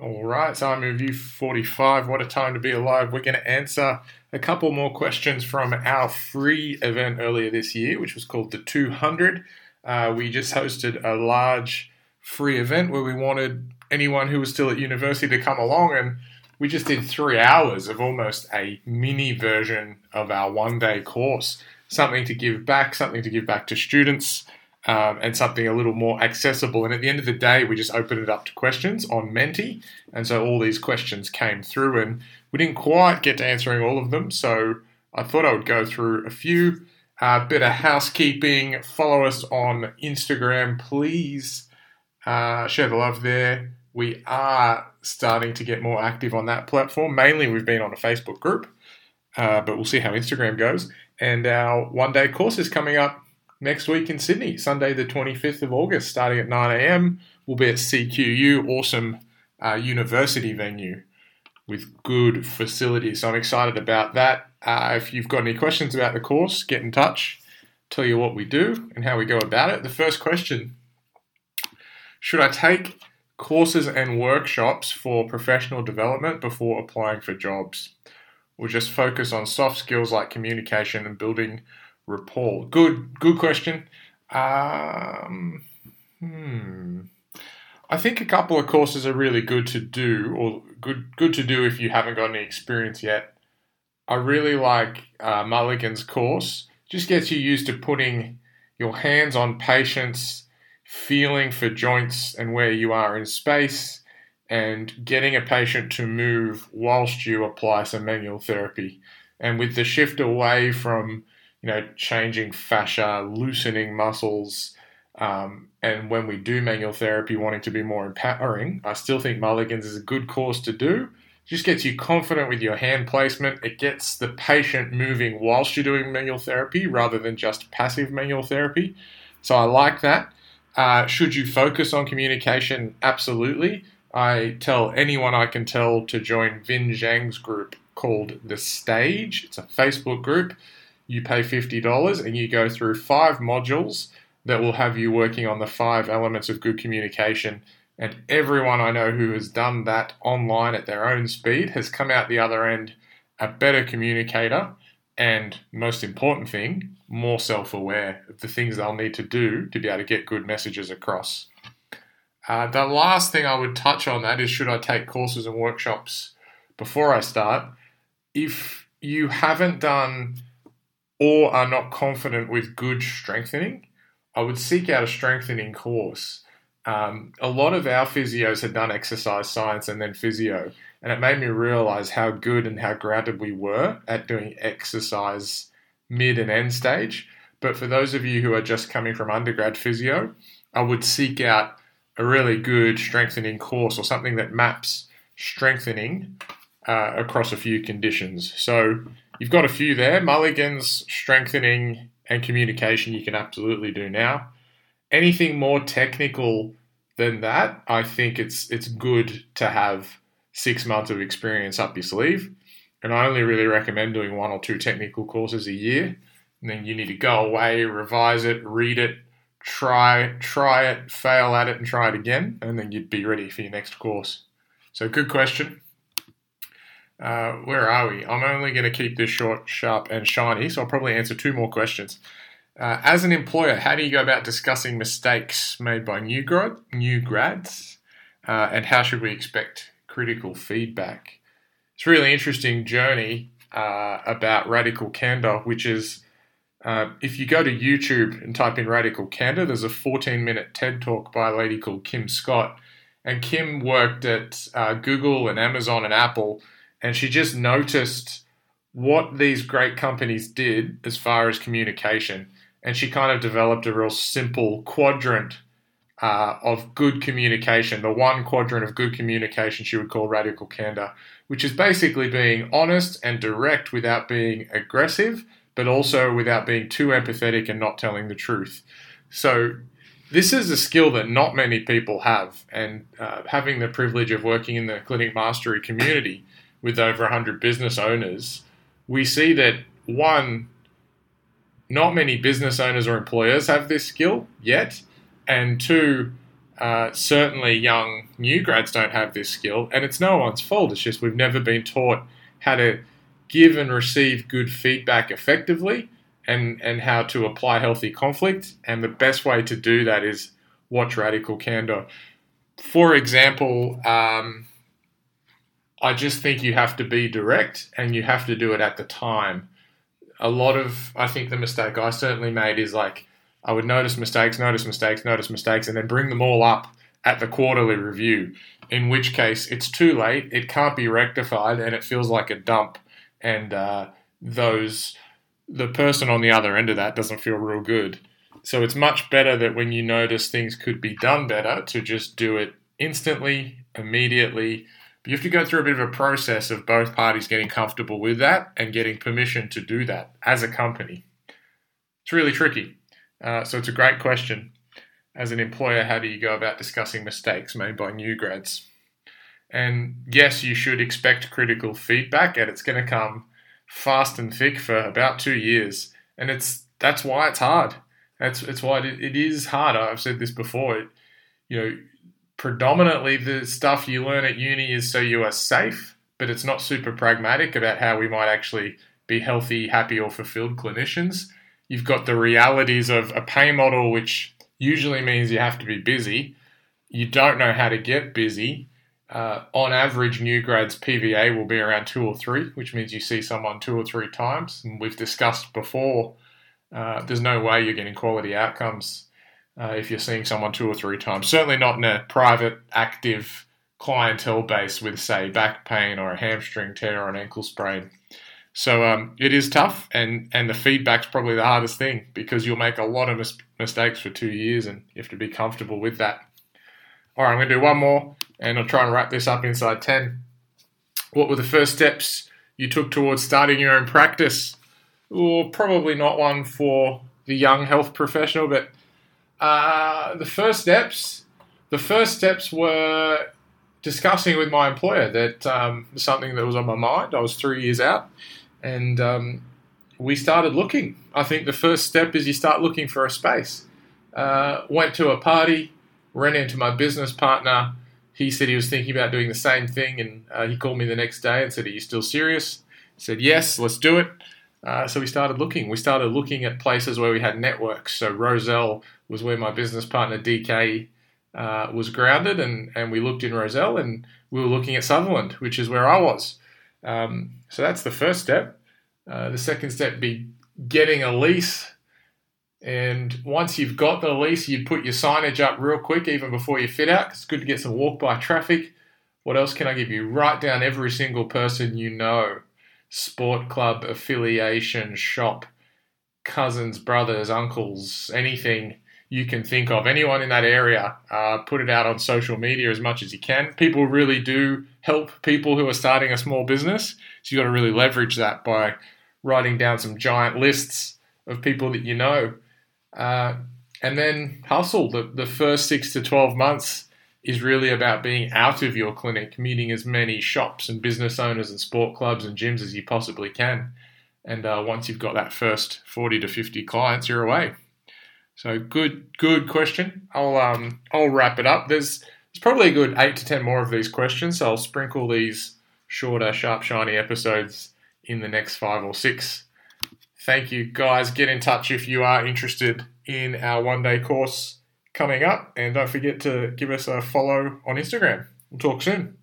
All right, so I'm in review 45. What a time to be alive. We're going to answer a couple more questions from our free event earlier this year, which was called the 200. Uh, we just hosted a large free event where we wanted anyone who was still at university to come along, and we just did three hours of almost a mini version of our one day course. Something to give back, something to give back to students um, and something a little more accessible. And at the end of the day, we just opened it up to questions on Menti. And so all these questions came through, and we didn't quite get to answering all of them. So I thought I would go through a few. A uh, bit of housekeeping. Follow us on Instagram, please. Uh, share the love there. We are starting to get more active on that platform. Mainly, we've been on a Facebook group, uh, but we'll see how Instagram goes. And our one day course is coming up next week in Sydney, Sunday, the 25th of August, starting at 9 a.m. We'll be at CQU, awesome uh, university venue with good facilities. So I'm excited about that. Uh, if you've got any questions about the course, get in touch, tell you what we do and how we go about it. The first question Should I take courses and workshops for professional development before applying for jobs? Or just focus on soft skills like communication and building rapport? Good, good question. Um, hmm. I think a couple of courses are really good to do, or good good to do if you haven't got any experience yet. I really like uh, Mulligan's course. Just gets you used to putting your hands on patients, feeling for joints and where you are in space, and getting a patient to move whilst you apply some manual therapy. And with the shift away from you know, changing fascia, loosening muscles. Um, and when we do manual therapy, wanting to be more empowering, I still think Mulligan's is a good course to do. It just gets you confident with your hand placement. It gets the patient moving whilst you're doing manual therapy rather than just passive manual therapy. So I like that. Uh, should you focus on communication? Absolutely. I tell anyone I can tell to join Vinh Giang's group called The Stage. It's a Facebook group you pay $50 and you go through five modules that will have you working on the five elements of good communication. And everyone I know who has done that online at their own speed has come out the other end a better communicator and, most important thing, more self aware of the things they'll need to do to be able to get good messages across. Uh, the last thing I would touch on that is should I take courses and workshops before I start? If you haven't done or are not confident with good strengthening, I would seek out a strengthening course. Um, a lot of our physios had done exercise science and then physio, and it made me realize how good and how grounded we were at doing exercise mid and end stage. But for those of you who are just coming from undergrad physio, I would seek out a really good strengthening course or something that maps strengthening uh, across a few conditions. So You've got a few there. Mulligan's strengthening and communication you can absolutely do now. Anything more technical than that, I think it's it's good to have six months of experience up your sleeve. And I only really recommend doing one or two technical courses a year. And then you need to go away, revise it, read it, try try it, fail at it, and try it again, and then you'd be ready for your next course. So good question. Uh, where are we? I'm only going to keep this short, sharp, and shiny, so I'll probably answer two more questions. Uh, as an employer, how do you go about discussing mistakes made by new, grad, new grads, uh, and how should we expect critical feedback? It's a really interesting journey uh, about radical candor, which is uh, if you go to YouTube and type in radical candor, there's a 14 minute TED talk by a lady called Kim Scott. And Kim worked at uh, Google and Amazon and Apple and she just noticed what these great companies did as far as communication. And she kind of developed a real simple quadrant uh, of good communication. The one quadrant of good communication she would call radical candor, which is basically being honest and direct without being aggressive, but also without being too empathetic and not telling the truth. So, this is a skill that not many people have. And uh, having the privilege of working in the clinic mastery community, with over 100 business owners, we see that one, not many business owners or employers have this skill yet, and two, Uh, certainly, young new grads don't have this skill, and it's no one's fault. It's just we've never been taught how to give and receive good feedback effectively and, and how to apply healthy conflict. And the best way to do that is watch Radical Candor. For example, um, I just think you have to be direct and you have to do it at the time. A lot of, I think the mistake I certainly made is like, I would notice mistakes, notice mistakes, notice mistakes, and then bring them all up at the quarterly review, in which case it's too late, it can't be rectified, and it feels like a dump. And uh, those, the person on the other end of that doesn't feel real good. So it's much better that when you notice things could be done better, to just do it instantly, immediately. But you have to go through a bit of a process of both parties getting comfortable with that and getting permission to do that as a company. It's really tricky. Uh, so it's a great question. As an employer, how do you go about discussing mistakes made by new grads? And yes, you should expect critical feedback, and it's going to come fast and thick for about two years. And it's that's why it's hard. That's it's why it, it is hard. I've said this before. It, you know, predominantly the stuff you learn at uni is so you are safe, but it's not super pragmatic about how we might actually be healthy, happy, or fulfilled clinicians you've got the realities of a pay model, which usually means you have to be busy. You don't know how to get busy. Uh, on average, new grads PVA will be around two or three, which means you see someone two or three times. And we've discussed before, uh, there's no way you're getting quality outcomes uh, if you're seeing someone two or three times. Certainly not in a private, active clientele base with, say, back pain or a hamstring tear or an ankle sprain. So um, it is tough, and and the feedback's probably the hardest thing because you'll make a lot of mis- mistakes for two years, and you have to be comfortable with that. All right, I'm going to do one more, and I'll try and wrap this up inside ten. What were the first steps you took towards starting your own practice? Well, probably not one for the young health professional, but uh, the first steps, the first steps were discussing with my employer that um, something that was on my mind. I was three years out and um, we started looking. I think the first step is you start looking for a space. Uh, went to a party, ran into my business partner. He said he was thinking about doing the same thing, and uh, he called me the next day and said, "Are you still serious?" I said, "Yes, let's do it." Uh, so we started looking. We started looking at places where we had networks. So Rozelle was where my business partner DK uh, was grounded, and, and we looked in Rozelle, and we were looking at Sutherland, which is where I was. Um, so that's the first step. Uh, the second step be getting a lease. And once you've got the lease, you'd put your signage up real quick, even before you fit out. It's good to get some walk by traffic. What else can I give you? Write down every single person you know sport club, affiliation, shop, cousins, brothers, uncles, anything you can think of. Anyone in that area, uh, put it out on social media as much as you can. People really do help people who are starting a small business. So you've got to really leverage that by writing down some giant lists of people that you know. Uh, and then hustle. The, the first six to 12 months is really about being out of your clinic, meeting as many shops and business owners and sport clubs and gyms as you possibly can. And uh, once you've got that first 40 to 50 clients, you're away. So good, good question. I'll um I'll wrap it up. There's there's probably a good eight to ten more of these questions. So I'll sprinkle these shorter, sharp, shiny episodes in the next five or six. Thank you, guys. Get in touch if you are interested in our one day course coming up, and don't forget to give us a follow on Instagram. We'll talk soon.